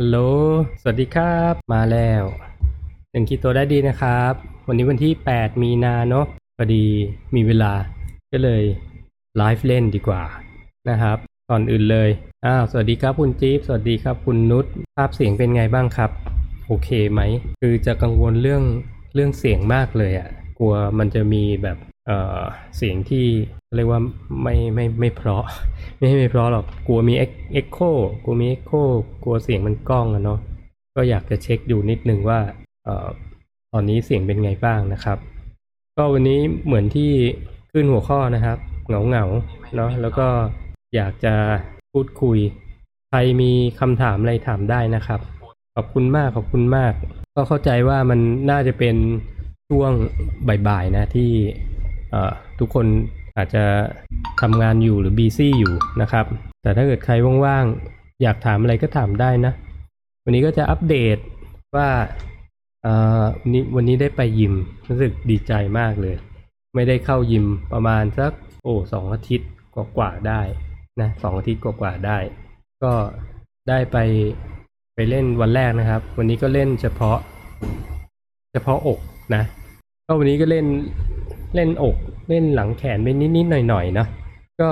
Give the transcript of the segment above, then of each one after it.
ฮัลโหล สวัสดีครับ มาแล้วหนึ่งคิดตัวได้ดีนะครับ วันนี้วันที่ 8 มีนาเนาะพอดีมีเวลา ก็เลยไลฟ์เล่นดีกว่านะครับ ก่อนอื่นเลย อ้าว สวัสดีครับคุณจี๊บ สวัสดีครับคุณนุช ภาพเสียงเป็นไงบ้างครับ โอเคไหม คือจะกังวลเรื่องเรื่องเสียงมากเลยอะ่ะกลัวมันจะมีแบบ เสียงที่เรียกว่าไม่ไม่ไม่เพราะ ไม่ไม่เพราะหรอกกลัวมีเอ็กโคกลัวมีเอ็กโคกลัวเสียงมันก้องอะเนาะก็อยากจะเช็คดูนิดนึงว่าเออตอนนี้เสียงเป็นไงบ้างนะครับ ก็วันนี้เหมือนที่ขึ้นหัวข้อนะครับเหงาเหงาเนาะแล้วก็อยากจะพูดคุย ใครมีคำถามอะไรถามได้นะครับ ขอบคุณมากขอบคุณมาก ก็เข้าใจว่ามันน่าจะเป็นช่วงบ่ายๆนะที่ ทุกคนอาจจะทำงานอยู่หรือบีซี่อยู่นะครับ แต่ถ้าเกิดใครว่างๆ อยากถามอะไรก็ถามได้นะ วันนี้ก็จะอัปเดตว่าอ่อวันนี้วันนี้ได้ไปยิมรู้สึกดีใจมากเลย ไม่ได้เข้ายิมประมาณสักโอ้สองอาทิตย์กว่าๆได้นะสองอาทิตย์กว่าๆได้ ก็ได้ไปไปเล่นวันแรกนะครับ วันนี้ก็เล่นเฉพาะ เฉพาะอกนะก็วันนี้ก็เล่น เล่นอกเล่นหลังแขนไปนิดๆหน่อยๆนะก็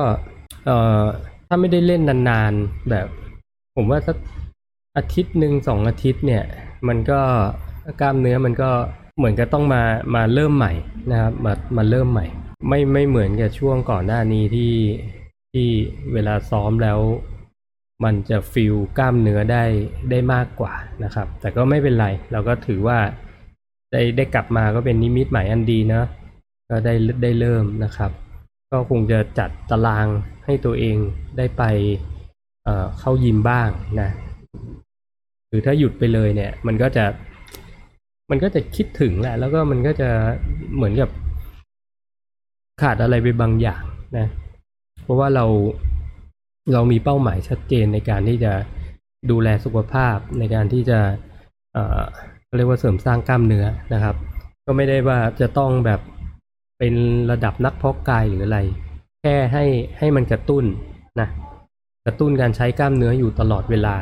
เอ่อถ้าไม่ได้เล่นนานๆแบบ ผมว่าสักอาทิตย์หนึ่งสองอาทิตย์เนี่ย มันก็กล้ามเนื้อมันก็เหมือนกับต้องมามาเริ่มใหม่นะครับมามาเริ่มใหม่ ไม่ไม่เหมือนกับช่วงก่อนหน้านี้ที่ที่เวลาซ้อมแล้ว มันจะฟิลกล้ามเนื้อได้ได้มากกว่านะครับ แต่ก็ไม่เป็นไร เราก็ถือว่าได้ได้กลับมาก็เป็นนิมิตใหม่อันดีนะ ก็ได้ได้เริ่มนะครับ ก็คงจะจัดตารางให้ตัวเองได้ไปเเข้ายิมบ้างนะหรือถ้าหยุดไปเลยเนี่ย มันก็จะมันก็จะคิดถึงแหละ แล้วก็มันก็จะเหมือนกับขาดอะไรไปบางอย่างนะ เพราะว่าเราเรามีเป้าหมายชัดเจนในการที่จะดูแลสุขภาพในการที่จะเอ่อเรียกว่าเสริมสร้างกล้ามเนื้อนะครับ ก็ไม่ได้ว่าจะต้องแบบ เป็นระดับนักเพาะกายหรืออะไร แค่ให้ให้มันกระตุ้นนะกระตุ้นการใช้กล้ามเนื้ออยู่ตลอดเวลา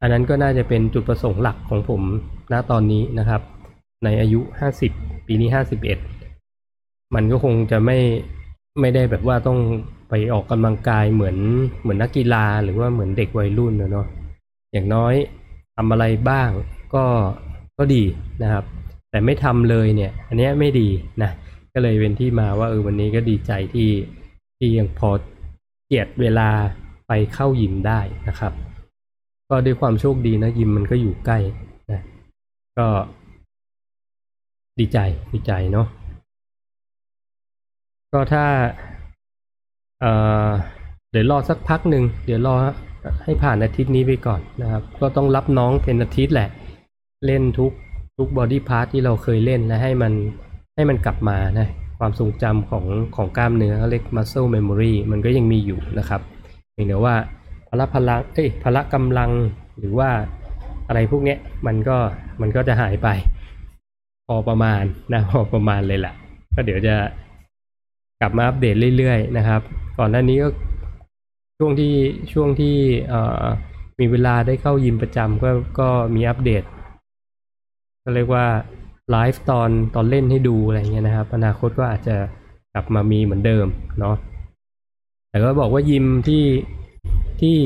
อันนั้นก็น่าจะเป็นจุดประสงค์หลักของผมณตอนนี้นะครับ ในอายุ 50 ปีนี้ 51 มันก็คงจะไม่ไม่ได้แบบว่าต้องไปออกกำลังกายเหมือนเหมือนนักกีฬาหรือว่าเหมือนเด็กวัยรุ่นนะเนาะอย่างน้อยทำอะไรบ้างก็ก็ดีนะครับ แต่ไม่ทำเลยเนี่ย อันนี้ไม่ดีนะ ก็เลยเป็นที่มาว่าเออวันนี้ก็ดีใจที่ที่ยังพอเจียดเวลาไปเข้ายิมได้นะครับ ก็ด้วยความโชคดีนะยิมมันก็อยู่ใกล้นะก็ ดีใจดีใจเนาะก็ถ้าเอ่อเดี๋ยวรอสักพักหนึ่งเดี๋ยวรอให้ผ่านอาทิตย์นี้ไปก่อนนะครับ ก็ต้องรับน้องเป็นอาทิตย์แหละ เล่นทุกทุก body part ที่เราเคยเล่นและให้มัน ให้มันกลับมานะความทรงจำของของกล้ามเนื้อเขาเรียก muscle memory มันก็ยังมีอยู่นะครับเพียงแต่ว่าพละพลังเอ้ยพละกำลังหรือว่าอะไรพวกเนี้ยมันก็มันก็จะหายไป พอประมาณนะพอประมาณเลยแหละก็เดี๋ยวจะกลับมาอัปเดตเรื่อยๆนะครับ ก่อนหน้านี้ก็ช่วงที่ช่วงที่มีเวลาได้เข้ายิมประจำก็ก็มีอัปเดตก็เรียกว่า ไลฟ์ตอนตอนเล่นให้ดูอะไรเงี้ยนะครับ อนาคตก็อาจจะกลับมามีเหมือนเดิมเนาะแต่ก็บอกว่ายิมที่ที่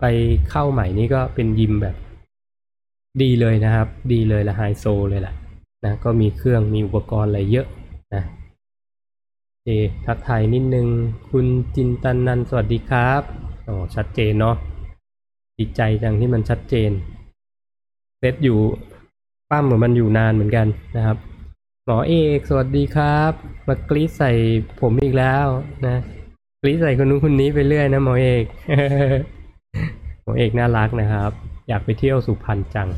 ไปเข้าใหม่นี้ก็เป็นยิมแบบ ดีเลยนะครับ ดีเลยละไฮโซเลยแหละนะก็มีเครื่องมีอุปกรณ์อะไรเยอะนะโอทักทายนิดนึง คุณจินตันนันสวัสดีครับอ๋อชัดเจนเนาะดีใจจังที่มันชัดเจนเซตอยู่ ปั้มเหมือนมันอยู่นานเหมือนกันนะครับ หมอเอกสวัสดีครับ มากรีดใส่ผมอีกแล้วนะกรีดใส่คนนู้นคนนี้ไปเรื่อยนะหมอเอกหมอเอกน่ารักนะครับ อยากไปเที่ยวสุพรรณจัง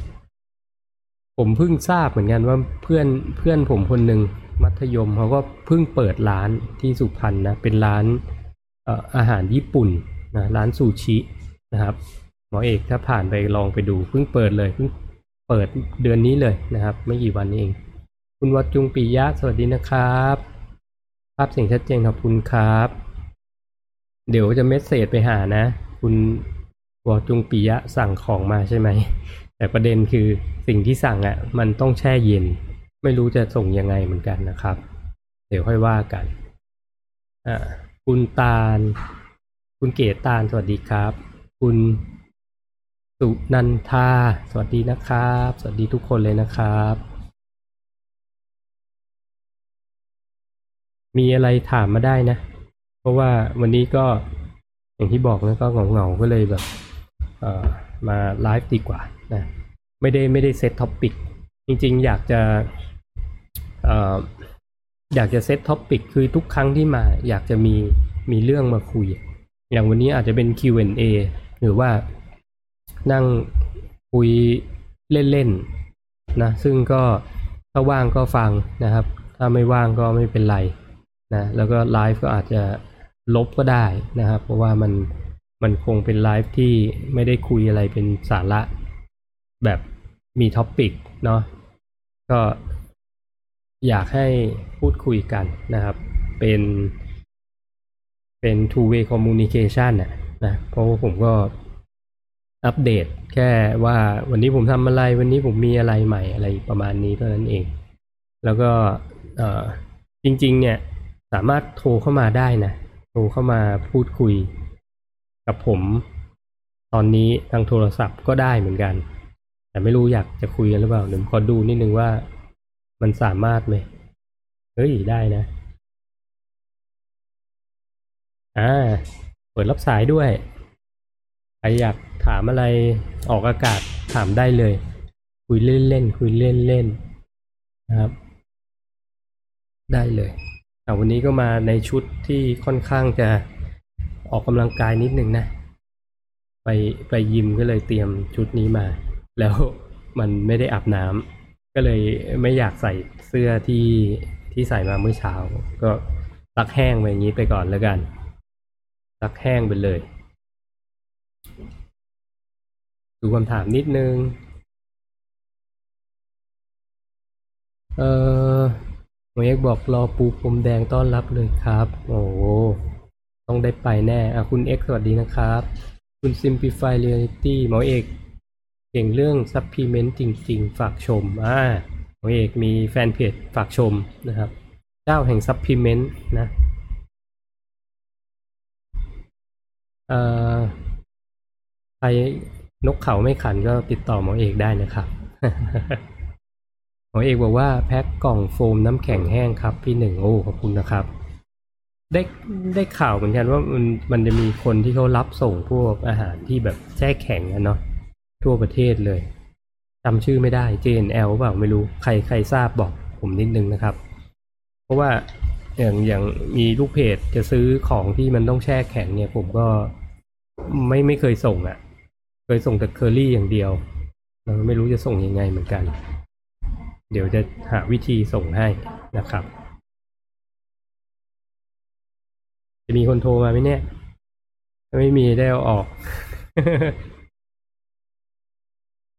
ผมเพิ่งทราบเหมือนกันว่าเพื่อนเพื่อนผมคนหนึ่งมัธยมเขาก็เพิ่งเปิดร้านที่สุพรรณนะเป็นร้านเอ่ออาหารญี่ปุ่นนะร้านซูชินะครับ หมอเอกถ้าผ่านไปลองไปดูเพิ่งเปิดเลยเพิ่ง เปิดเดือนนี้เลยนะครับ ไม่กี่วันนี้เอง คุณวัดจุงปิยะสวัสดีนะครับ ภาพเสียงชัดเจนขอบคุณครับ เดี๋ยวจะเมสเซจไปหานะ คุณวอจุงปิยะสั่งของมาใช่ไหม แต่ประเด็นคือสิ่งที่สั่งอะ่ะ มันต้องแช่เย็น ไม่รู้จะส่งยังไงเหมือนกันนะครับ เดี๋ยวค่อยว่ากันอ่าคุณตาล คุณเกตตาลสวัสดีครับ คุณ สุนันทา สวัสดีนะครับ สวัสดีทุกคนเลยนะครับ มีอะไรถามมาได้นะ เพราะว่าวันนี้ก็อย่างที่บอกนะก็เหงาๆก็เลยแบบเอ่อมาไลฟ์ดีกว่านะไม่ได้ไม่ได้ set topic จริงๆ อยากจะเอ่ออยากจะ set topic คือทุกครั้งที่มาอยากจะมีมีเรื่องมาคุย อย่างวันนี้อาจจะเป็น Q&A หรือว่า นั่งคุยเล่นๆนะซึ่งก็ถ้าว่างก็ฟังนะครับ ถ้าไม่ว่างก็ไม่เป็นไรนะแล้วก็ไลฟ์ก็อาจจะลบก็ได้นะครับ เพราะว่ามันมันคงเป็นไลฟ์ที่ไม่ได้คุยอะไรเป็นสาระ แบบมี topic เนาะก็อยากให้พูดคุยกันนะครับ เป็นเป็น two way communication นะนะเพราะว่าผมก็ อัปเดตแค่ว่าวันนี้ผมทำอะไรวันนี้ผมมีอะไรใหม่อะไรประมาณนี้เท่านั้นเอง แล้วก็จริง ๆ เนี่ยสามารถโทรเข้ามาได้นะ โทรเข้ามาพูดคุยกับผม ตอนนี้ทางโทรศัพท์ก็ได้เหมือนกัน แต่ไม่รู้อยากจะคุยกันหรือเปล่าเดี๋ยวขอดูนิดนึงว่ามันสามารถไหมเฮ้ยได้นะอ่าเปิดรับสายด้วย ใครอยากถามอะไรออกอากาศถามได้เลย คุยเล่นๆคุยเล่นๆนะครับ ได้เลยแต่วันนี้ก็มาในชุดที่ค่อนข้างจะออกกำลังกายนิดนึงนะ ไปไปยิมก็เลยเตรียมชุดนี้มา แล้วมันไม่ได้อาบน้ำก็เลยไม่อยากใส่เสื้อที่ที่ใส่มาเมื่อเช้า ก็ซักแห้งไปอย่างนี้ไปก่อนแล้วกันซักแห้งไปเลย ดูคำถามนิดนึง เออหมอเอกบอกรอปูพรมแดงต้อนรับเลยครับ โอ้โหต้องได้ไปแน่อะคุณเอ็กสวัสดีนะครับ คุณ Simplify Reality หมอเอกเก่งเรื่อง Supplement จริง ๆ ฝากชมอ่าหมอเอกมีแฟนเพจฝากชมนะครับ เจ้าแห่ง Supplement นะ เอ่อ ใครนกเขาไม่ขันก็ติดต่อหมอเอกได้นะครับ หมอเอกบอกว่าแพ็คกล่องโฟมน้ำแข็งแห้งครับพี่หนึ่งโอ้ขอบคุณนะครับ ได้ได้ข่าวเหมือนกันว่ามันมันจะมีคนที่เขารับส่งพวกอาหารที่แบบแช่แข็งอะเนาะทั่วประเทศเลยจำชื่อไม่ได้ JNL เปล่าไม่รู้ใครใครทราบบอกผมนิดนึงนะครับ เพราะว่าอย่างอย่างมีลูกเพจจะซื้อของที่มันต้องแช่แข็งเนี่ย ผมก็ไม่ไม่เคยส่งอะ่ะ ยส่งแต่เคอรี่อย่างเดียวแล้วไม่รู้จะส่งยังไงเหมือนกัน เดี๋ยวจะหาวิธีส่งให้นะครับ จะมีคนโทรมาไหมเนี่ยถ้าไม่มีได้เอาออก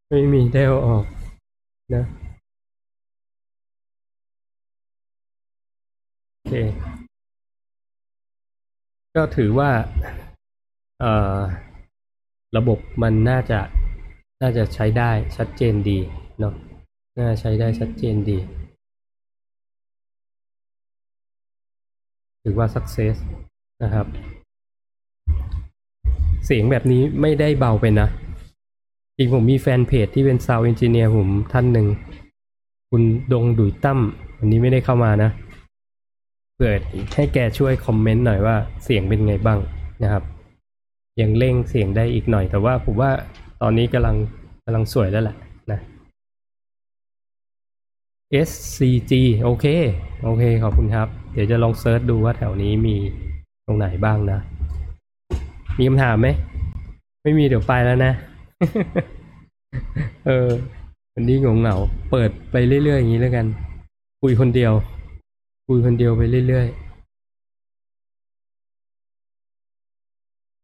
ไม่มีได้เอาออกนะโอเค ก็ถือว่า เอ่อ ระบบมันน่าจะน่าจะใช้ได้ชัดเจนดีเนาะน่าใช้ได้ชัดเจนดีถือว่า success นะครับ เสียงแบบนี้ไม่ได้เบาไปนะ จริงผมมีแฟนเพจที่เป็น Sound Engineer ผมท่านหนึ่ง คุณดงดุยตั้มวันนี้ไม่ได้เข้ามานะ เปิดให้แกช่วยคอมเมนต์หน่อยว่าเสียงเป็นไงบ้างนะครับ ยังเร่งเสียงได้อีกหน่อย แต่ว่าผมว่าตอนนี้กำลังกำลังสวยแล้วแหละนะ SCG โอเค โอเค ขอบคุณครับ เดี๋ยวจะลองเซิร์ชดูว่าแถวนี้มีตรงไหนบ้างนะ มีคำถามไหม ไม่มีเดี๋ยวไปแล้วนะ เออ วันนี้งงเหงา เปิดไปเรื่อยๆอย่างนี้แล้วกัน คุยคนเดียว คุยคนเดียวไปเรื่อยๆ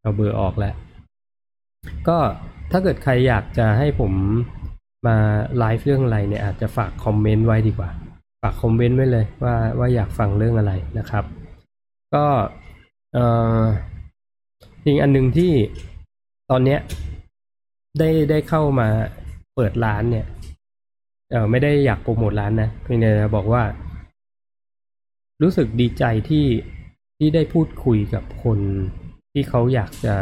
เอาเบอร์ออกแล้ว ก็ถ้าเกิดใครอยากจะให้ผมมาไลฟ์เรื่องอะไรเนี่ยอาจจะฝากคอมเมนต์ไว้ดีกว่า ฝากคอมเมนต์ไว้เลยว่าว่าอยากฟังเรื่องอะไรนะครับ ก็เอ่อจริงอันหนึ่งที่ตอนเนี้ยได้ได้เข้ามาเปิดร้านเนี่ยเออไม่ได้อยากโปรโมทร้านนะเพียงแต่บอกว่า รู้สึกดีใจที่ที่ได้พูดคุยกับคน ที่เขาอยากจะ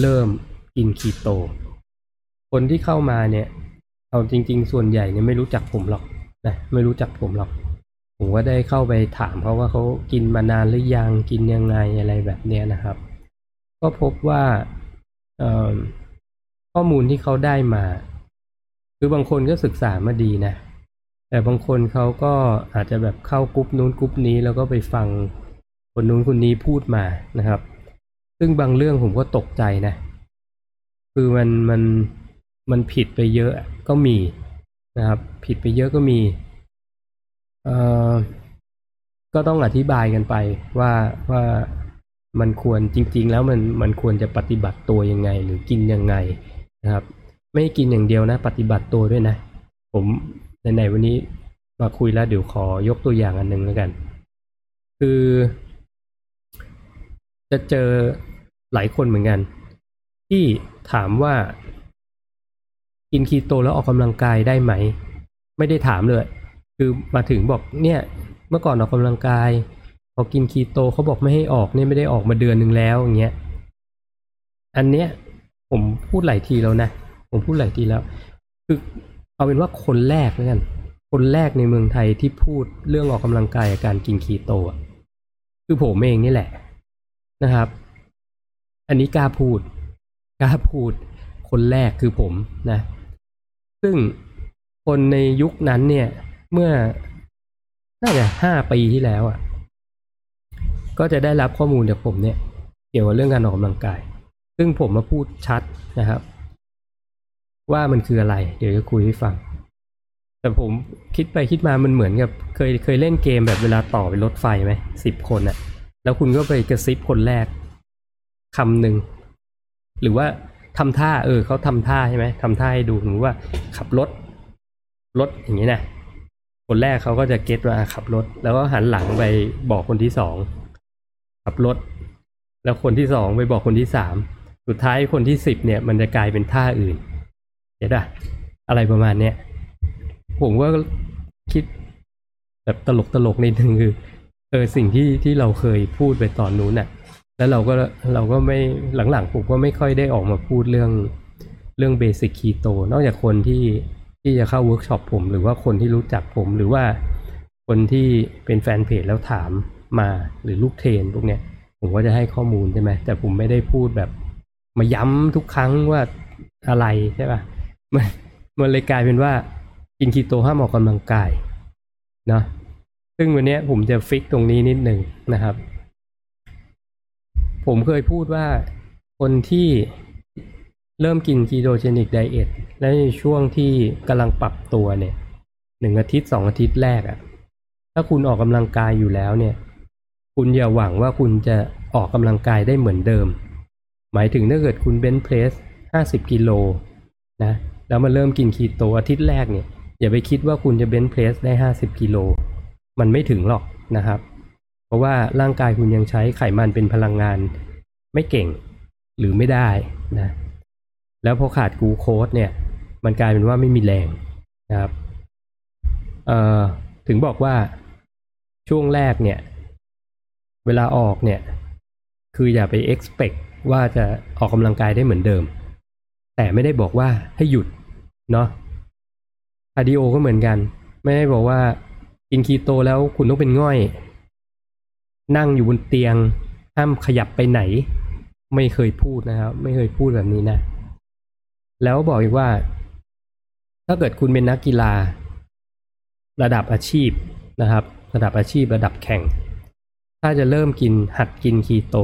เริ่มกินคีโต คนที่เข้ามาเนี่ย เอาจริง ๆ ส่วนใหญ่เนี่ยไม่รู้จักผมหรอกนะไม่รู้จักผมหรอก ผมก็ได้เข้าไปถามเขาว่าเขากินมานานหรือยังกินยังไงอะไรแบบเนี้ยนะครับ ก็พบว่าข้อมูลที่เขาได้มา คือบางคนก็ศึกษามาดีนะ แต่บางคนเขาก็อาจจะแบบเข้ากรุ๊ปนู้นกรุ๊ปนี้แล้วก็ไปฟังคนนู้นคนนี้พูดมานะครับ ซึ่งบางเรื่องผมก็ตกใจนะ คือมันมันมันผิดไปเยอะก็มีนะครับ ผิดไปเยอะก็มีเอ่อก็ต้องอธิบายกันไปว่าว่ามันควรจริง ๆ แล้วมันมันควรจะปฏิบัติตัวยังไง หรือกินยังไงนะครับ ไม่กินอย่างเดียวนะ ปฏิบัติตัวด้วยนะ ผมในๆวันนี้มาคุยแล้วเดี๋ยวขอยกตัวอย่างอันหนึ่งแล้วกัน คือ จะเจอหลายคนเหมือนกัน ที่ถามว่า กินคีโตแล้วออกกำลังกายได้ไหม ไม่ได้ถามเลย คือมาถึงบอกเนี่ย เมื่อก่อนออกกำลังกายพอกินคีโตเขาบอกไม่ให้ออกเนี่ยไม่ได้ออกมาเดือนหนึ่งแล้วอย่างเงี้ยอันเนี้ยผมพูดหลายทีแล้วนะ ผมพูดหลายทีแล้ว คือเอาเป็นว่าคนแรกแล้วกัน คนแรกในเมืองไทยที่พูดเรื่องออกกำลังกายกับการกินคีโตอะคือผมเองนี่แหละ นะครับ อันนี้กล้าพูดกล้าพูด คนแรกคือผมนะ ซึ่งคนในยุคนั้นเนี่ย เมื่อน่าจะห้าปีที่แล้วอะ ก็จะได้รับข้อมูลจากผมเนี่ย เกี่ยวกับเรื่องการออกกำลังกาย ซึ่งผมมาพูดชัดนะครับ ว่ามันคืออะไร เดี๋ยวจะคุยให้ฟัง แต่ผมคิดไปคิดมามันเหมือนกับ เคยเคยเล่นเกมแบบเวลาต่อไปรถไฟไหมสิบคนอะ แล้วคุณก็ไปกระซิบคนแรกคำหนึ่งหรือว่าทำท่า เออเขาทำท่าใช่ไหมทำท่าให้ดูหรือว่า ขับรถ รถอย่างนี้นะคนแรกเขาก็จะเก็ตว่าขับรถ แล้วก็หันหลังไปบอกคนที่สองขับรถ แล้วคนที่สองไปบอกคนที่สามสุดท้ายคนที่สิบเนี่ย มันจะกลายเป็นท่าอื่นเห็นปะอะไรประมาณเนี้ยผมก็คิดแบบตลกตลกนิดนึงคือ เออสิ่งที่ที่เราเคยพูดไปตอนนู้นน่ะ แล้วเราก็เราก็ไม่หลังๆผมก็ไม่ค่อยได้ออกมาพูดเรื่องเรื่อง basic คีโตนอกจากคนที่ที่จะเข้าเวิร์กช็อปผม หรือว่าคนที่รู้จักผมหรือว่าคนที่เป็นแฟนเพจแล้วถามมาหรือลูก train พวกเนี้ยผมก็จะให้ข้อมูลใช่ไหมแต่ผมไม่ได้พูดแบบ มาย้ำทุกครั้งว่าอะไรใช่ป่ะมันมันเลยกลายเป็นว่ากินคีโตห้ามออกกำลังกายเนาะ ซึ่งวันนี้ผมจะ fix ตรงนี้นิดหนึ่งนะครับ ผมเคยพูดว่าคนที่เริ่มกิน ketogenic diet และในช่วงที่กำลังปรับตัวเนี่ยหนึ่งอาทิตย์สองอาทิตย์แรกอะถ้าคุณออกกำลังกายอยู่แล้วเนี่ย คุณอย่าหวังว่าคุณจะออกกำลังกายได้เหมือนเดิม หมายถึงถ้าเกิดคุณ bench press ห้าสิบกิโลนะแล้วมาเริ่มกินคีโตอาทิตย์แรกเนี่ย อย่าไปคิดว่าคุณจะเบนเพลสได้ห้าสิบกิโล มันไม่ถึงหรอกนะครับ เพราะว่าร่างกายคุณยังใช้ไขมันเป็นพลังงานไม่เก่งหรือไม่ได้นะ แล้วพอขาดกูโคสเนี่ย มันกลายเป็นว่าไม่มีแรงนะครับเอ่อถึงบอกว่าช่วงแรกเนี่ย เวลาออกเนี่ย คืออย่าไป expect ว่าจะออกกำลังกายได้เหมือนเดิม แต่ไม่ได้บอกว่าให้หยุด เนาะคาร์ดิโอก็เหมือนกัน ไม่ได้บอกว่า กินคีโตแล้วคุณต้องเป็นง่อย นั่งอยู่บนเตียง ห้ามขยับไปไหน ไม่เคยพูดนะครับ ไม่เคยพูดแบบนี้นะ แล้วบอกอีกว่า ถ้าเกิดคุณเป็นนักกีฬา ระดับอาชีพนะครับ ระดับอาชีพระดับแข่ง ถ้าจะเริ่มกินหัดกินคีโต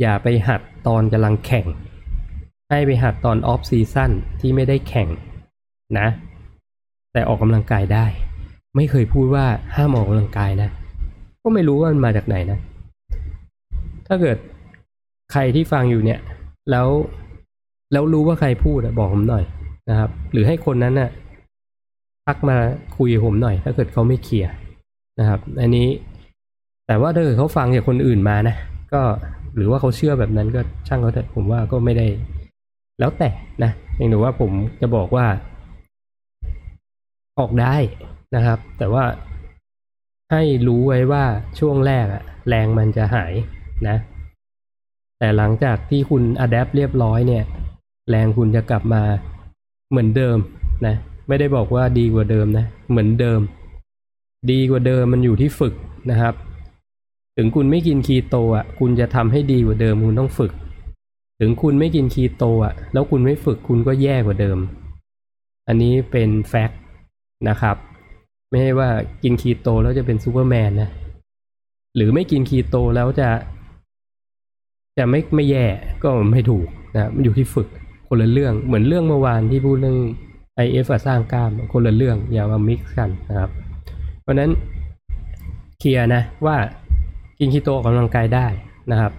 อย่าไปหัดตอนกำลังแข่ง ให้ไปหัดตอน off-season ที่ไม่ได้แข่งนะ แต่ออกกำลังกายได้ ไม่เคยพูดว่าห้ามออกกำลังกายนะ ก็ไม่รู้ว่ามันมาจากไหนนะ ถ้าเกิดใครที่ฟังอยู่เนี่ย แล้วแล้วรู้ว่าใครพูดบอกผมหน่อยนะครับ หรือให้คนนั้นน่ะทักมาคุยผมหน่อย ถ้าเกิดเขาไม่ clearนะครับ อันนี้ แต่ว่าถ้าเกิดเขาฟังจากคนอื่นมานะก็หรือว่าเขาเชื่อแบบนั้นก็ช่างเขาเถอะผมว่าก็ไม่ได้ แล้วแต่นะอย่างหนูว่าผมจะบอกว่า ออกได้นะครับ แต่ว่าให้รู้ไว้ว่าช่วงแรกอะแรงมันจะหายนะ แต่หลังจากที่คุณอัดแอปเรียบร้อยเนี่ย แรงคุณจะกลับมาเหมือนเดิมนะ ไม่ได้บอกว่าดีกว่าเดิมนะ เหมือนเดิม ดีกว่าเดิมมันอยู่ที่ฝึกนะครับ ถึงคุณไม่กินคีโตอะ คุณจะทำให้ดีกว่าเดิมคุณต้องฝึก ถึงคุณไม่กินคีโตอะ แล้วคุณไม่ฝึกคุณก็แย่กว่าเดิม อันนี้เป็น fact นะครับ ไม่ใช่ว่ากินคีโตแล้วจะเป็นซูเปอร์แมนนะหรือไม่กินคีโตแล้วจะ จะไม่ไม่แย่ก็ไม่ถูกนะมันอยู่ที่ฝึกคนละเรื่องเหมือนเรื่องเมื่อวานที่พูดเรื่อง IF อะสร้างกล้ามคนละเรื่องอย่ามามิกซ์กันนะครับ เพราะฉะนั้นเคลียร์นะว่ากินคีโตออกกำลังกายได้นะครับ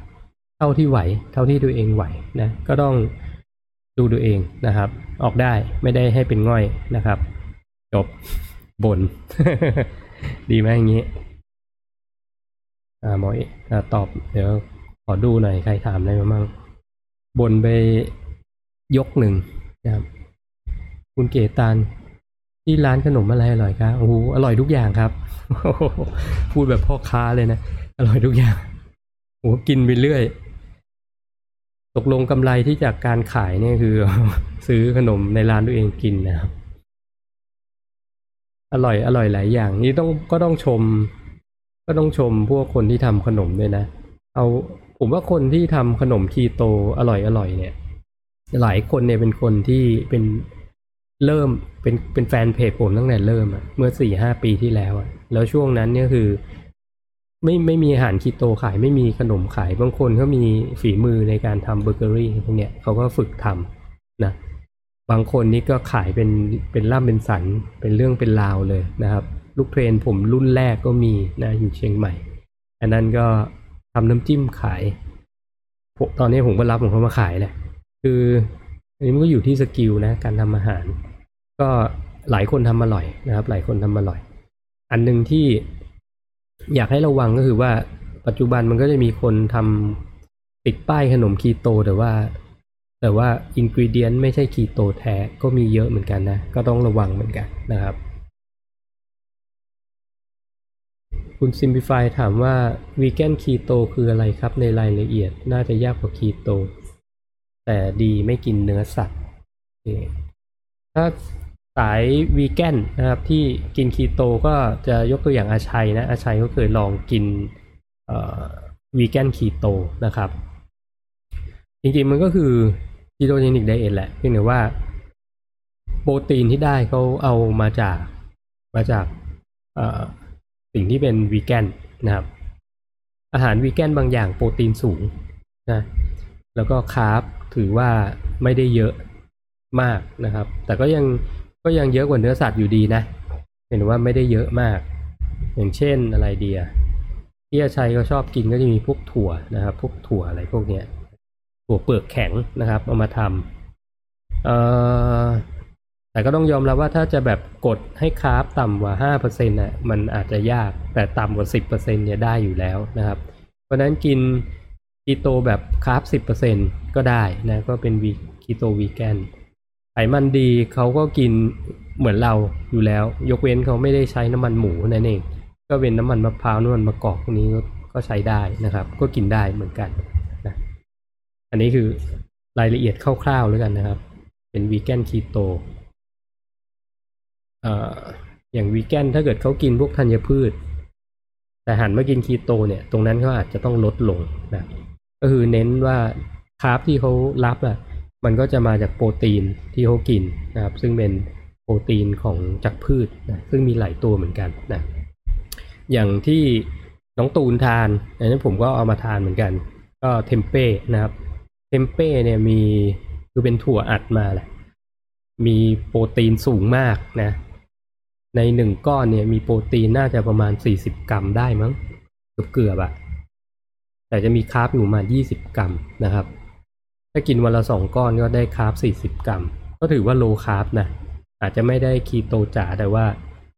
เท่าที่ไหวเท่าที่ตัวเองไหวนะก็ต้องดูตัวเองนะครับ ออกได้ไม่ได้ให้เป็นง่อยนะครับ จบบน ดีไหมอย่างนี้อ่าหมอเอกอ่าตอบเดี๋ยวขอดูหน่อยใครถามอะไรมาบ้างบนไปยกหนึ่งนะครับ คุณเกตานที่ร้านขนมอะไรอร่อยครับโอ้โหอร่อยทุกอย่างครับพูดแบบพ่อค้าเลยนะอร่อยทุกอย่างโอ้กินไปเรื่อย ตกลงกำไรที่จากการขายเนี่ยคือ ซื้อขนมในร้านตัวเองกินนะครับ อร่อยอร่อยหลายอย่าง นี่ต้องก็ต้องชม ก็ต้องชมพวกคนที่ทำขนมด้วยนะ เอาผมว่าคนที่ทำขนมคีโตอร่อยอร่อยเนี่ย หลายคนเนี่ยเป็นคนที่เป็นเริ่มเป็นเป็นแฟนเพจผมตั้งแต่เริ่มอะเมื่อสี่ห้าปีที่แล้วอะแล้วช่วงนั้นเนี่ยคือ ไม่ไม่มีอาหารคีโตขายไม่มีขนมขายบางคนเขามีฝีมือในการทำเบเกอรี่พวกเนี้ยเขาก็ฝึกทำนะ บางคนนี่ก็ขายเป็นเป็นล่ำเป็นสันเป็นเรื่องเป็นราวเลยนะครับ ลูก train ผมรุ่นแรกก็มีนะอยู่เชียงใหม่ อันนั้นก็ทำน้ำจิ้มขายตอนนี้ผมก็รับของเขามาขายแหละคืออันนี้มันก็อยู่ที่ skill นะการทำอาหาร ก็หลายคนทำอร่อยนะครับ หลายคนทำอร่อย อันหนึ่งที่อยากให้ระวังก็คือว่าปัจจุบันมันก็จะมีคนทำติดป้ายขนมคีโตแต่ว่า แต่ว่าอินกิเดียนไม่ใช่คีโตแท้ก็มีเยอะเหมือนกันนะ ก็ต้องระวังเหมือนกันนะครับ คุณ Simplify ถามว่าวีแกนคีโตคืออะไรครับในรายละเอียดน่าจะยากกว่าคีโต แต่ดีไม่กินเนื้อสัตว์ถ้าสายวีแกนนะครับที่กินคีโตก็จะยกตัวอย่างอาชัยนะอาชัยก็เคยลองกินวีแกนคีโตนะครับ จริงๆมันก็คือคีโตเจนิกไดเอทแหละเพียงแต่ว่า โปรตีนที่ได้เขาเอามาจากมาจากสิ่งที่เป็นวีแกนนะครับ อาหารวีแกนบางอย่างโปรตีนสูงนะแล้วก็คาร์บถือว่าไม่ได้เยอะมากนะครับ แต่ก็ยังก็ยังเยอะกว่าเนื้อสัตว์อยู่ดีนะ เห็นว่าไม่ได้เยอะมาก อย่างเช่นอะไรเดียที่อาชัยเขาชอบกินก็จะมีพวกถั่วนะครับ พวกถั่วอะไรพวกเนี้ย ถั่วเปลือกแข็งนะครับเอามาทำแต่ก็ต้องยอมรับว่าถ้าจะแบบกดให้คาร์บต่ำกว่าห้าเปอร์เซ็นต์น่ะมันอาจจะยากแต่ต่ำกว่าสิบเปอร์เซ็นต์เนี่ยได้อยู่แล้วนะครับ เพราะนั้นกินคีโตแบบคาร์บสิบเปอร์เซ็นต์ก็ได้นะก็เป็นวีคีโตวีแกนไขมันดีเขาก็กินเหมือนเราอยู่แล้ว ยกเว้นเขาไม่ได้ใช้น้ำมันหมูนั่นเองก็เป็นน้ำมันมะพร้าวน้ำมันมะกอกพวกนี้ก็ใช้ได้นะครับ ก็กินได้เหมือนกัน อันนี้คือรายละเอียดคร่าวๆแล้วกันนะครับ เป็นวีแกนคีโตอย่างวีแกนถ้าเกิดเขากินพวกธัญพืช แต่หันมากินคีโตเนี่ย ตรงนั้นเขาอาจจะต้องลดลงนะก็คือเน้นว่าคาร์บที่เขารับอะมันก็จะมาจากโปรตีนที่เขากินนะครับ ซึ่งเป็นโปรตีนของจากพืชนะซึ่งมีหลายตัวเหมือนกันนะอย่างที่น้องตูนทานอันนี้ผมก็เอามาทานเหมือนกัน ก็เทมเป้นะครับ มเป้เนี่ยมีคือเป็นถั่วอัดมาแหละมีโปรตีนสูงมากนะ ในหนึ่งก้อนเนี่ยมีโปรตีนน่าจะประมาณสี่สิบกรัมได้มั้งเกือบเกือบอะแต่จะมี carb อยู่มายี่สิบกรัมนะครับ ถ้ากินวันละสองก้อนก็ได้ carb สี่สิบกรัม ก็ถือว่า low carb นะอาจจะไม่ได้คีโตจ๋าแต่ว่า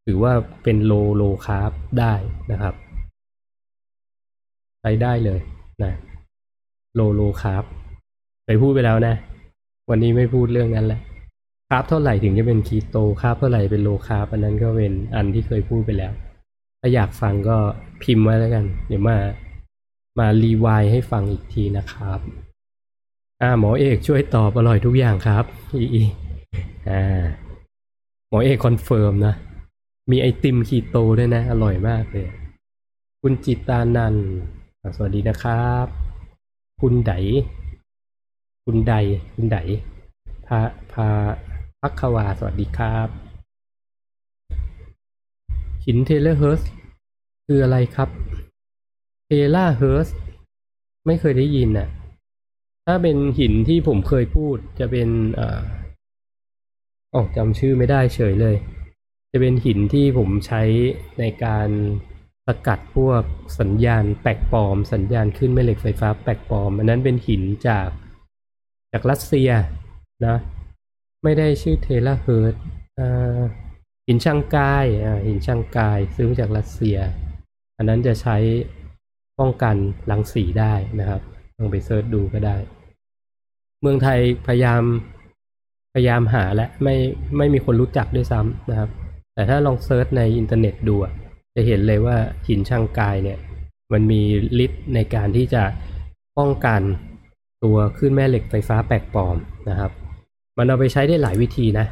ถือว่าเป็น low low carb ได้นะครับใช้ได้เลยนะ low low carb ไปพูดไปแล้วนะ วันนี้ไม่พูดเรื่องนั้นแหละ carb เท่าไหร่ถึงจะเป็นคีโต carb เท่าไหร่เป็น low carb อันนั้นก็เป็นอันที่เคยพูดไปแล้ว ถ้าอยากฟังก็พิมพ์ไว้แล้วกัน เดี๋ยวมา มารีวายให้ฟังอีกทีนะครับ อ่าหมอเอกช่วยตอบอร่อยทุกอย่างครับอีอีอ่าหมอเอก confirm นะ มีไอติมคีโตด้วยนะ อร่อยมากเลย คุณจิตานันสวัสดีนะครับ คุณได คุณใดคุณไดพาพาพักควาสวัสดีครับหิน terahertz คืออะไรครับ terahertz ไม่เคยได้ยินน่ะ ถ้าเป็นหินที่ผมเคยพูดจะเป็นอ่ออ๋อจำชื่อไม่ได้เฉยเลย จะเป็นหินที่ผมใช้ในการสกัดพวกสัญญาณแปลกปลอม สัญญาณคลื่นแม่เหล็กไฟฟ้าแปลกปลอม อันนั้นเป็นหินจาก จากรัสเซียนะไม่ได้ชื่อ terahertz หิน shungite หิน shungite ซื้อมาจากรัสเซีย อันนั้นจะใช้ป้องกันรังสีได้นะครับลองไป search ดูก็ได้ เมืองไทยพยายามพยายามหาและไม่ไม่มีคนรู้จักด้วยซ้ำนะครับ แต่ถ้าลอง search ในอินเทอร์เน็ตดูจะเห็นเลยว่าหิน shungite เนี่ย มันมีฤทธิ์ในการที่จะป้องกัน ตัวคลื่นแม่เหล็กไฟฟ้าแปลกปลอมนะครับ มันเอาไปใช้ได้หลายวิธีนะ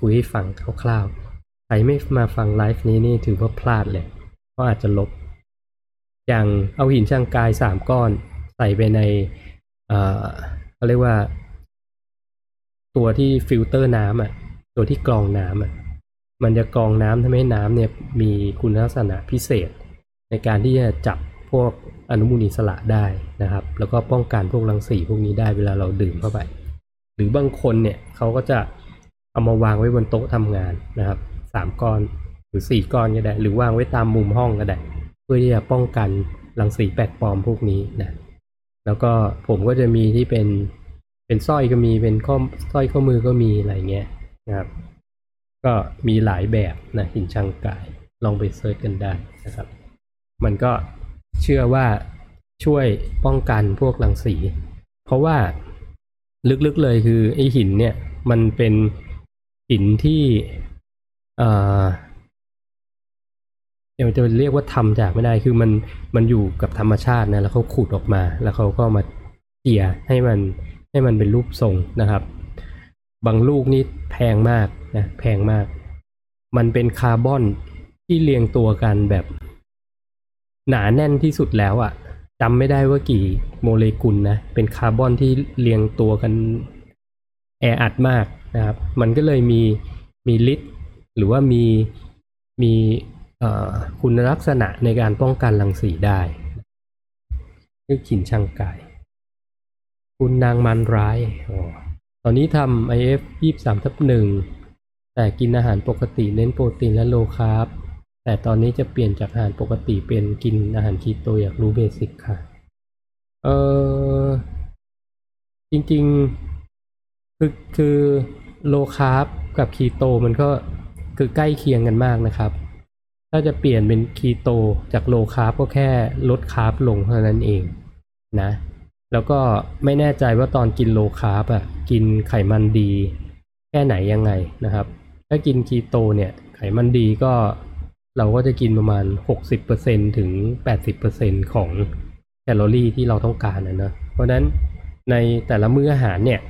คุยให้ฟังคร่าวๆ ใครไม่มาฟังไลฟ์นี้นี่ถือว่าพลาดเลย เพราะอาจจะลบ อย่างเอาหิน shungite สามก้อนใส่ไปในเอ่อเขาเรียกว่า ตัวที่ฟิลเตอร์น้ำอะ ตัวที่กรองน้ำอะ มันจะกรองน้ำทำให้น้ำเนี่ยมีคุณลักษณะพิเศษ ในการที่จะจับ พวกอนุมูลอิสระได้นะครับ แล้วก็ป้องกันพวกรังสีพวกนี้ได้เวลาเราดื่มเข้าไป หรือบางคนเนี่ยเขาก็จะเอามาวางไว้บนโต๊ะทำงานนะครับสามก้อนหรือสี่ก้อนก็ได้ หรือวางไว้ตามมุมห้องก็ได้ เพื่อที่จะป้องกันรังสีแปลกปลอมพวกนี้นะแล้วก็ผมก็จะมีที่เป็นเป็นสร้อยก็มีเป็นข้อสร้อยข้อมือก็มีอะไรเงี้ยนะครับ ก็มีหลายแบบนะหินช่างกายลองไปเซิร์ชกันได้นะครับ มันก็ เชื่อว่าช่วยป้องกันพวกรังสี เพราะว่าลึกๆเลยคือไอหินเนี่ย มันเป็นหินที่เอ่อเดี๋ยวจะเรียกว่าทำจากไม่ได้คือมันมันอยู่กับธรรมชาตินะแล้วเขาขุดออกมา แล้วเขาก็มาเจียให้มันให้มันเป็นรูปทรงนะครับ บางลูกนี่แพงมากนะแพงมาก มันเป็นคาร์บอนที่เรียงตัวกันแบบ หนาแน่นที่สุดแล้วอะ่ะจำไม่ได้ว่ากี่โมเลกุลนะเป็นคาร์บอนที่เรียงตัวกันแออัดมากนะครับ มันก็เลยมีมีฤทธิ์หรือว่ามีมีคุณลักษณะในการป้องกันรังสีได้นี่หิน shungite คุณนางมันร้ายอตอนนี้ทำ IF 23ทับหนึ่งแต่กินอาหารปกติเน้นโปรตีนและ low carb แต่ตอนนี้จะเปลี่ยนจากอาหารปกติเป็นกินอาหารคีโตอยากรู้ basic ค่ะ เออจริงๆ คือคือ low carb กับคีโตมันก็คือใกล้เคียงกันมากนะครับ ถ้าจะเปลี่ยนเป็นคีโตจาก low carb ก็แค่ลด carb ลงเท่านั้นเองนะ แล้วก็ไม่แน่ใจว่าตอนกิน low carb อะกินไขมันดี แค่ไหนยังไงนะครับ ถ้ากินคีโตเนี่ยไขมันดีก็ เราก็จะกินประมาณ 60%ถึง 80%ของแคลอรี่ที่เราต้องการนะเนะเพราะนั้นในแต่ละมื้ออาหารเนี่ย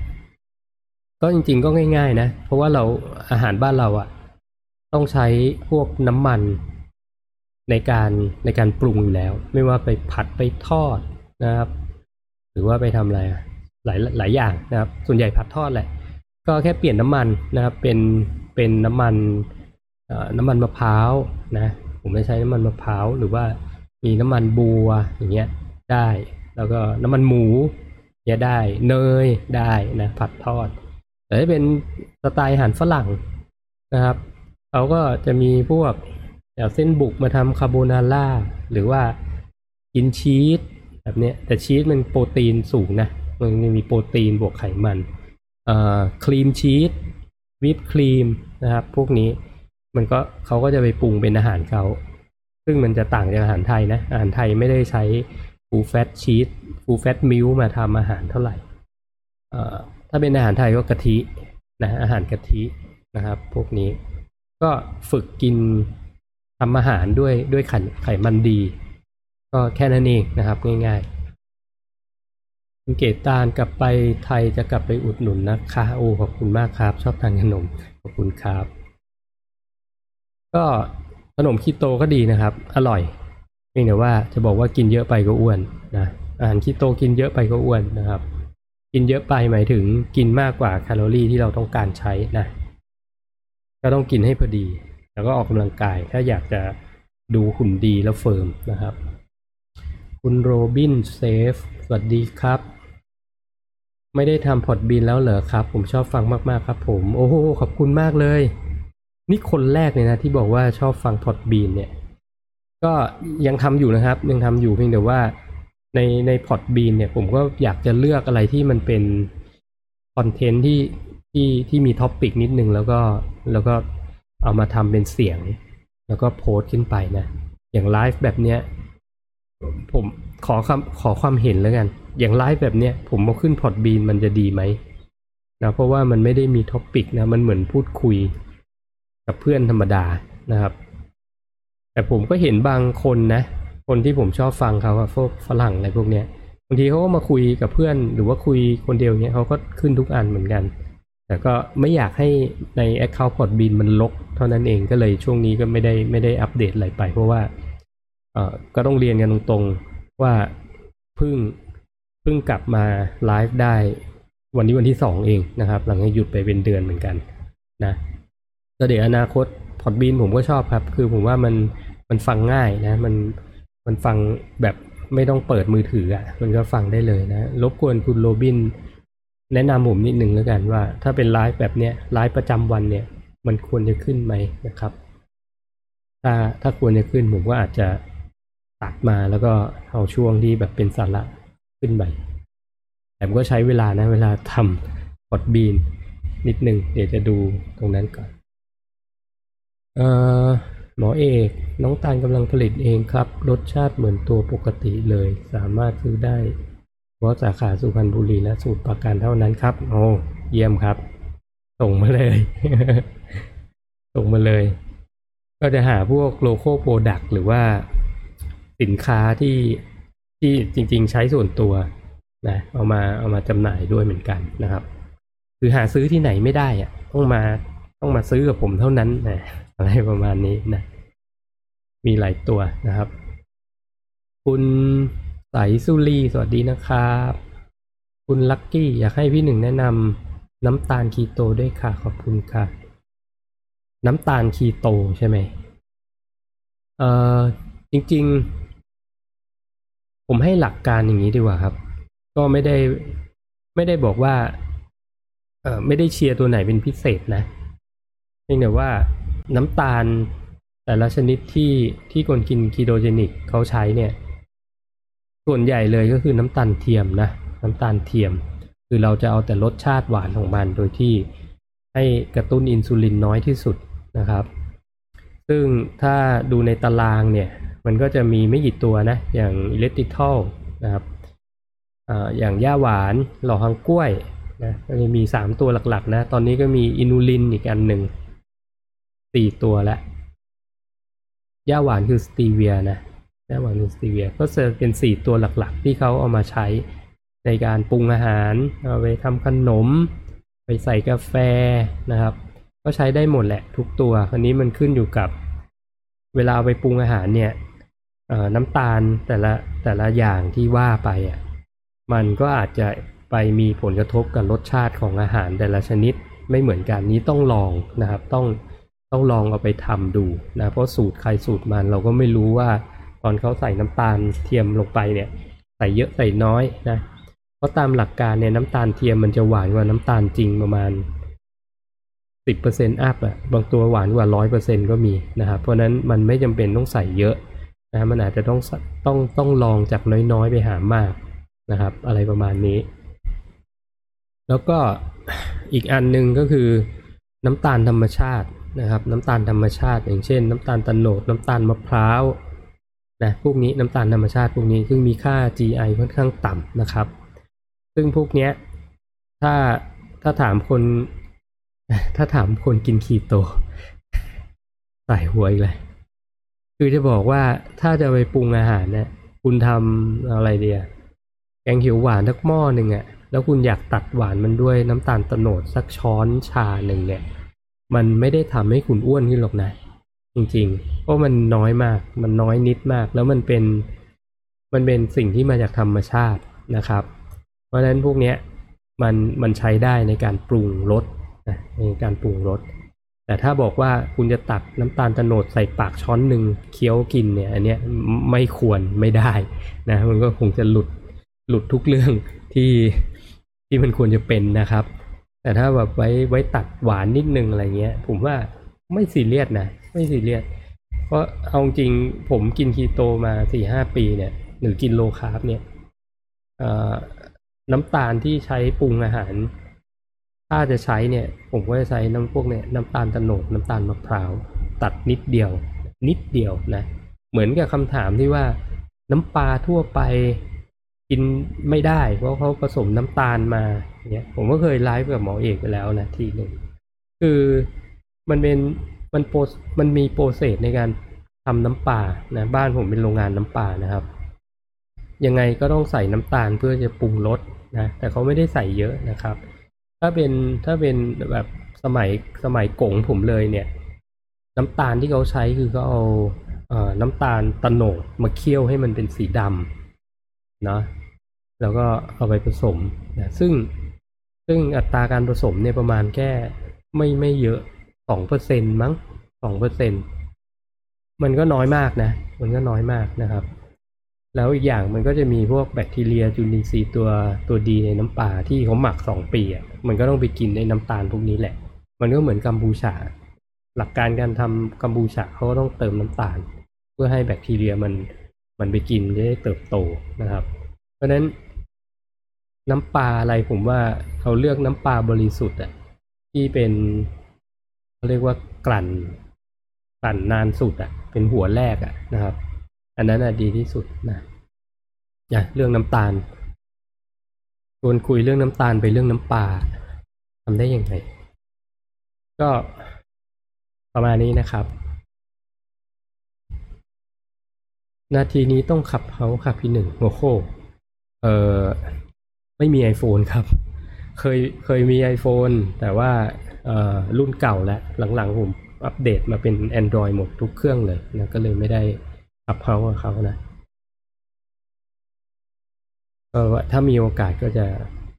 ก็จริงๆก็ง่าย ๆ นะ เพราะว่าเราอาหารบ้านเราอะต้องใช้พวกน้ำมันในการในการปรุงอยู่แล้ว ไม่ว่าไปผัดไปทอดนะครับ หรือว่าไปทำอะไรหลายหลายอย่างนะครับ ส่วนใหญ่ผัดทอดแหละ ก็แค่เปลี่ยนน้ำมันนะครับ เป็นเป็นน้ำมันน้ำมันมะพร้าว นะผมไม่ใช้น้ำมันมะพร้าวหรือว่ามีน้ำมันบัวอย่างเงี้ยได้ แล้วก็น้ำมันหมูเนี่ยได้เนยได้นะผัดทอด แต่ถ้าเป็นสไตล์อาหารฝรั่งนะครับเขาก็จะมีพวกเส้นบุกมาทำคาโบนาร่าหรือว่ากินชีสแบบเนี้ยแต่ชีสมันโปรตีนสูงนะมันมีโปรตีนบวกไขมันเอ่อครีมชีสวิปครีมนะครับพวกนี้ มันก็เขาก็จะไปปรุงเป็นอาหารเขาซึ่งมันจะต่างจากอาหารไทยนะอาหารไทยไม่ได้ใช้ full fat cheese full fat milk มาทำอาหารเท่าไหร่อถ้าเป็นอาหารไทยก็กะทินะอาหารกะทินะครับ พวกนี้ก็ฝึกกินทำอาหารด้วยด้วยไขไขมันดี ก็แค่นั้นเองนะครับง่ายๆคุณเกตตาลกลับไปไทยจะกลับไปอุดหนุนนะคะ โอ้ขอบคุณมากครับ ชอบทานขนมขอบคุณครับ ก็ขนมคีโตก็ดีนะครับ อร่อยเพียงแต่ว่าจะบอกว่ากินเยอะไปก็อ้วนนะอาหารคีโตกินเยอะไปก็อ้วนนะครับ กินเยอะไปหมายถึงกินมากกว่าแคลอรี่ที่เราต้องการใช้นะก็ต้องกินให้พอดี แล้วก็ออกกำลังกายถ้าอยากจะดูหุ่นดีแล้ว firm นะครับ คุณโรบินเซฟสวัสดีครับ ไม่ได้ทำ Podbean แล้วเหรอครับ ผมชอบฟังมาก ๆ ครับผม โอ้โหขอบคุณมากเลย นี่คนแรกเลยนะที่บอกว่าชอบฟัง Podbean เนี่ย ก็ยังทำอยู่นะครับยังทำอยู่เพียงแต่ว่าในใน Podbean เนี่ย ผมก็อยากจะเลือกอะไรที่มันเป็น content ที่ที่ที่มี topic นิดนึงแล้วก็แล้วก็เอามาทำเป็นเสียง แล้วก็โพสต์ขึ้นไปนะ อย่างไลฟ์แบบเนี้ยผมขอคำขอความเห็นแล้วกัน อย่างไลฟ์แบบเนี้ยผมเอาขึ้น Podbean มันจะดีไหมนะเพราะว่ามันไม่ได้มีท็อปปิกนะ มันเหมือนพูดคุย กับเพื่อนธรรมดานะครับ แต่ผมก็เห็นบางคนนะ คนที่ผมชอบฟังเขาอะพวกฝรั่งอะไรพวกเนี้ยบางทีเขาก็มาคุยกับเพื่อนหรือว่าคุยคนเดียวเนี้ยเขาก็ขึ้นทุกอันเหมือนกัน แต่ก็ไม่อยากให้ใน Account Podbean มันลกเท่านั้นเองก็เลยช่วงนี้ก็ไม่ได้ไม่ได้อัปเดตอะไรไป เพราะว่าเออก็ต้องเรียนกันตรงๆว่าเพิ่งเพิ่งกลับมาไลฟ์ได้วันนี้วันที่สองเองนะครับ หลังจากหยุดไปเป็นเดือนเหมือนกันนะ แล้วเดี๋ยวอนาคตพอดบีนผมก็ชอบครับ คือผมว่ามันมันฟังง่ายนะ มันมันฟังแบบไม่ต้องเปิดมือถืออะ มันก็ฟังได้เลยนะรบกวนคุณโรบิน แนะนำผมนิดนึงแล้วกันว่า ถ้าเป็นไลฟ์แบบเนี้ยไลฟ์ประจำวันเนี่ย มันควรจะขึ้นไหมนะครับ ถ้าถ้าควรจะขึ้นผมก็อาจจะตัดมาแล้วก็เอาช่วงที่แบบเป็นสาระขึ้นไปแต่ก็ใช้เวลานะ เวลาทำพอดบีนนิดนึง เดี๋ยวจะดูตรงนั้นก่อน หมอเอกน้องตาลกำลังผลิตเองครับ รสชาติเหมือนตัวปกติเลย สามารถซื้อได้เฉพาะสาขาสุพรรณบุรีและสูตรประกันเท่านั้นครับ โอ้เยี่ยมครับ ส่งมาเลย ส่งมาเลย ก็จะหาพวกโลโก้โปรดักหรือว่าสินค้าที่ที่จริง ๆ ใช้ส่วนตัวนะเอามาเอามาจำหน่ายด้วยเหมือนกันนะครับ คือหาซื้อที่ไหนไม่ได้อะต้องมาต้องมาซื้อกับผมเท่านั้นนะ อะไรประมาณนี้นะ มีหลายตัวนะครับ คุณใสสุรีสวัสดีนะครับ คุณลักกี้อยากให้พี่หนึ่งแนะนำน้ำตาลคีโตด้วยค่ะ ขอบคุณค่ะ น้ำตาลคีโตใช่ไหมเอ่อจริง ๆ ผมให้หลักการอย่างนี้ดีกว่าครับ ก็ไม่ได้ไม่ได้บอกว่าเอ่อไม่ได้เชียร์ตัวไหนเป็นพิเศษนะเพียงแต่ว่า น้ำตาล แต่ละชนิดที่ที่คนกินคีโตเจนิกเขาใช้เนี่ย ส่วนใหญ่เลยก็คือน้ำตาลเทียมนะ น้ำตาลเทียม คือเราจะเอาแต่รสชาติหวานของมันโดยที่ให้กระตุ้นอินซูลินน้อยที่สุดนะครับ ซึ่งถ้าดูในตารางเนี่ย มันก็จะมีไม่กี่ตัวนะ อย่างอิเล็กทริคอลนะครับออย่างย่าหวานหล่อฮังกล้วยนะก็จะมี 3 ตัวหลักๆนะ ตอนนี้ก็มีอินูลินอีกอันหนึ่ง สี่ตัวแล้วย่าหวานคือสตีเวียนะย่าหวานคือสตีเวียก็จะเป็นสี่ตัวหลักๆ ที่เขาเอามาใช้ในการปรุงอาหารเอาไปทำขนม ไปใส่กาแฟนะครับ ก็ใช้ได้หมดแหละทุกตัวคราวนี้มันขึ้นอยู่กับเวลาไปปรุงอาหารเนี่ยน้ำตาลแต่ละแต่ละอย่างที่ว่าไปอะมันก็อาจจะไปมีผลกระทบกับรสชาติของอาหารแต่ละชนิดไม่เหมือนกันนี้ต้องลองนะครับ ต้อง ต้องลองเอาไปทำดูนะเพราะสูตรใครสูตรมันเราก็ไม่รู้ว่าตอนเขาใส่น้ำตาลเทียมลงไปเนี่ยใส่เยอะใส่น้อยนะเพราะตามหลักการเนี่ยน้ำตาลเทียมมันจะหวานกว่าน้ำตาลจริงประมาณสิบเปอร์เซ็นต์อัพอะบางตัวหวานกว่าร้อยเปอร์เซ็นก็มีนะครับเพราะนั้นมันไม่จำเป็นต้องใส่เยอะนะมันอาจจะต้องต้องต้องลองจากน้อยๆไปหามากนะครับ อะไรประมาณนี้ แล้วก็อีกอันหนึ่งก็คือน้ำตาลธรรมชาติ นะครับน้ำตาลธรรมชาติ อย่างเช่น น้ำตาลตะโนดน้ำตาลมะพร้าวนะพวกนี้น้ำตาลธรรมชาติ พวกนี้ซึ่งมีค่า GI ค่อนข้างต่ำนะครับ ซึ่งพวกเนี้ยถ้าถ้าถามคนถ้าถามคนกินคีโตใส่หัวอีกเลยคือจะบอกว่าถ้าจะไปปรุงอาหารเนี่ยคุณทำอะไรเดียแกงเขียวหวานสักหม้อหนึ่งอะแล้วคุณอยากตัดหวานมันด้วยน้ำตาลโนดสักช้อนชาหนึ่งเนี่ย มันไม่ได้ทำให้คุณอ้วนขึ้นหรอกนะ จริงๆ เพราะมันน้อยมาก มันน้อยนิดมาก แล้วมันเป็นมันเป็นสิ่งที่มาจากธรรมชาตินะครับ เพราะฉะนั้นพวกเนี้ยมันมันใช้ได้ในการปรุงรสนะในการปรุงรสแต่ถ้าบอกว่าคุณจะตักน้ำตาลโตโนดใส่ปากช้อนหนึ่งเคี้ยวกินเนี่ยอันเนี้ยไม่ควรไม่ได้นะมันก็คงจะหลุดหลุดทุกเรื่องที่ที่มันควรจะเป็นนะครับ แต่ถ้าแบบไว้ไว้ตัดหวานนิดนึงอะไรเงี้ย ผมว่าไม่ซีเรียสนะไม่ซีเรียสเพราะเอาจริงผมกินคีโตมาสี่ห้าปีเนี่ย หรือกิน low carb เนี่ยน้ำตาลที่ใช้ปรุงอาหาร ถ้าจะใช้เนี่ย ผมก็จะใช้น้ำพวกเนี่ยน้ำตาลโตนดน้ำตาลมะพร้าว ตัดนิดเดียว นิดเดียวนะเหมือนกับคำถามที่ว่า น้ำปลาทั่วไปกินไม่ได้ เพราะเขาผสมน้ำตาลมา เนี่ยผมก็เคยไลฟ์กับหมอเอกไปแล้วนะทีหนึ่งคือมันเป็นมันโปรมันมีโปรเซสในการทำน้ำปลานะบ้านผมเป็นโรงงานน้ำปลานะครับ ยังไงก็ต้องใส่น้ำตาลเพื่อจะปรุงรสนะแต่เขาไม่ได้ใส่เยอะนะครับ ถ้าเป็นถ้าเป็นแบบสมัยสมัยกงผมเลยเนี่ย น้ำตาลที่เขาใช้คือเขาเอาเอ่อน้ำตาลตะโหนดมาเคี่ยวให้มันเป็นสีดำนะแล้วก็เอาไปผสมนะซึ่ง ซึ่งอัตราการผสมเนี่ยประมาณแค่ไม่ไม่เยอะสองเปอร์เซ็นมั้งสองเปอร์เซ็นมันก็น้อยมากนะ มันก็น้อยมากนะครับ แล้วอีกอย่างมันก็จะมีพวกแบคทีเรียจุลินทรีย์ตัวตัวดีในน้ำปลาที่เขาหมักสองปีอะมันก็ต้องไปกินในน้ำตาลพวกนี้แหละ มันก็เหมือนกัมพูชา หลักการการทำกัมพูชาเขาก็ต้องเติมน้ำตาล เพื่อให้แบคทีเรียมันมันไปกินจะได้เติบโตนะครับ เพราะฉะนั้น น้ำปลาอะไรผมว่าเขาเลือกน้ำปลาบริสุทธิ์อะที่เป็นเขาเรียกว่ากลั่นกลั่นนานสุดอะเป็นหัวแรกอะนะครับ อันนั้นอะดีที่สุดนะอย่าเรื่องน้ำตาลชวนคุยเรื่องน้ำตาลไปเรื่องน้ำปลาทำได้ยังไงก็ประมาณนี้นะครับ นาทีนี้ต้องขับเขาขับพี่หนึ่งโอโหเออ ไม่มี iPhone ครับ เคยเคยมี iPhone แต่ว่าอ่อรุ่นเก่าแล้วหลังๆผมอัปเดตมาเป็น Android หมดทุกเครื่องเลยนะก็เลยไม่ได้ขับเขากับเขานะก็ถ้ามีโอกาสก็จะ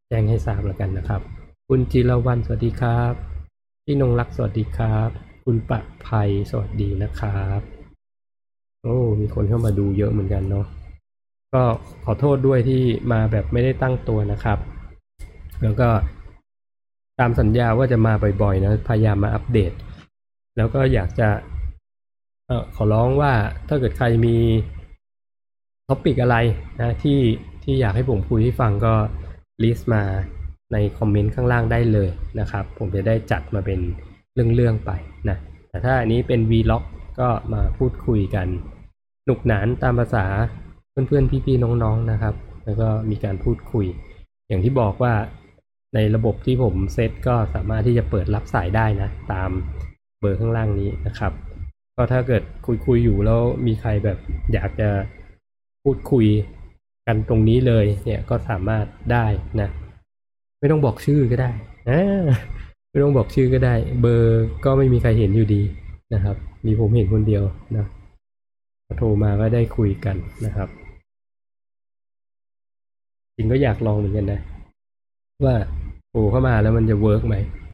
แจ้งให้ทราบแล้วกันนะครับ คุณจิรวันสวัสดีครับพี่นงรักสวัสดีครับ คุณปะภัยสวัสดีนะครับ โอ้มีคนเข้ามาดูเยอะเหมือนกันเนาะ ก็ขอโทษด้วยที่มาแบบไม่ได้ตั้งตัวนะครับ แล้วก็ตามสัญญาว่าจะมาบ่อยๆนะพยายามมาอัปเดต แล้วก็อยากจะเออขอร้องว่าถ้าเกิดใครมี topic อะไรนะที่ที่อยากให้ผมคุยให้ฟังก็ list มาใน comment ข้างล่างได้เลยนะครับ ผมจะได้จัดมาเป็นเรื่องๆไปนะแต่ถ้าอันนี้เป็น Vlog ก็มาพูดคุยกันหนุกหนานตามภาษา เพื่อนๆพี่ๆน้องๆนะครับ แล้วก็มีการพูดคุย อย่างที่บอกว่าในระบบที่ผมเซตก็สามารถที่จะเปิดรับสายได้นะ ตามเบอร์ข้างล่างนี้นะครับ ก็ถ้าเกิดคุยคุยๆอยู่แล้วมีใครแบบอยากจะพูดคุยกันตรงนี้เลยเนี่ยก็สามารถได้นะ ไม่ต้องบอกชื่อก็ได้ไม่ต้องบอกชื่อก็ได้ เบอร์ก็ไม่มีใครเห็นอยู่ดีนะครับ มีผมเห็นคนเดียวนะโทรมาก็ได้คุยกันนะครับ ริงก็อยากลองเหมือนกันนะ ว่าโอ้เข้ามาแล้วมันจะเวิร์กไหม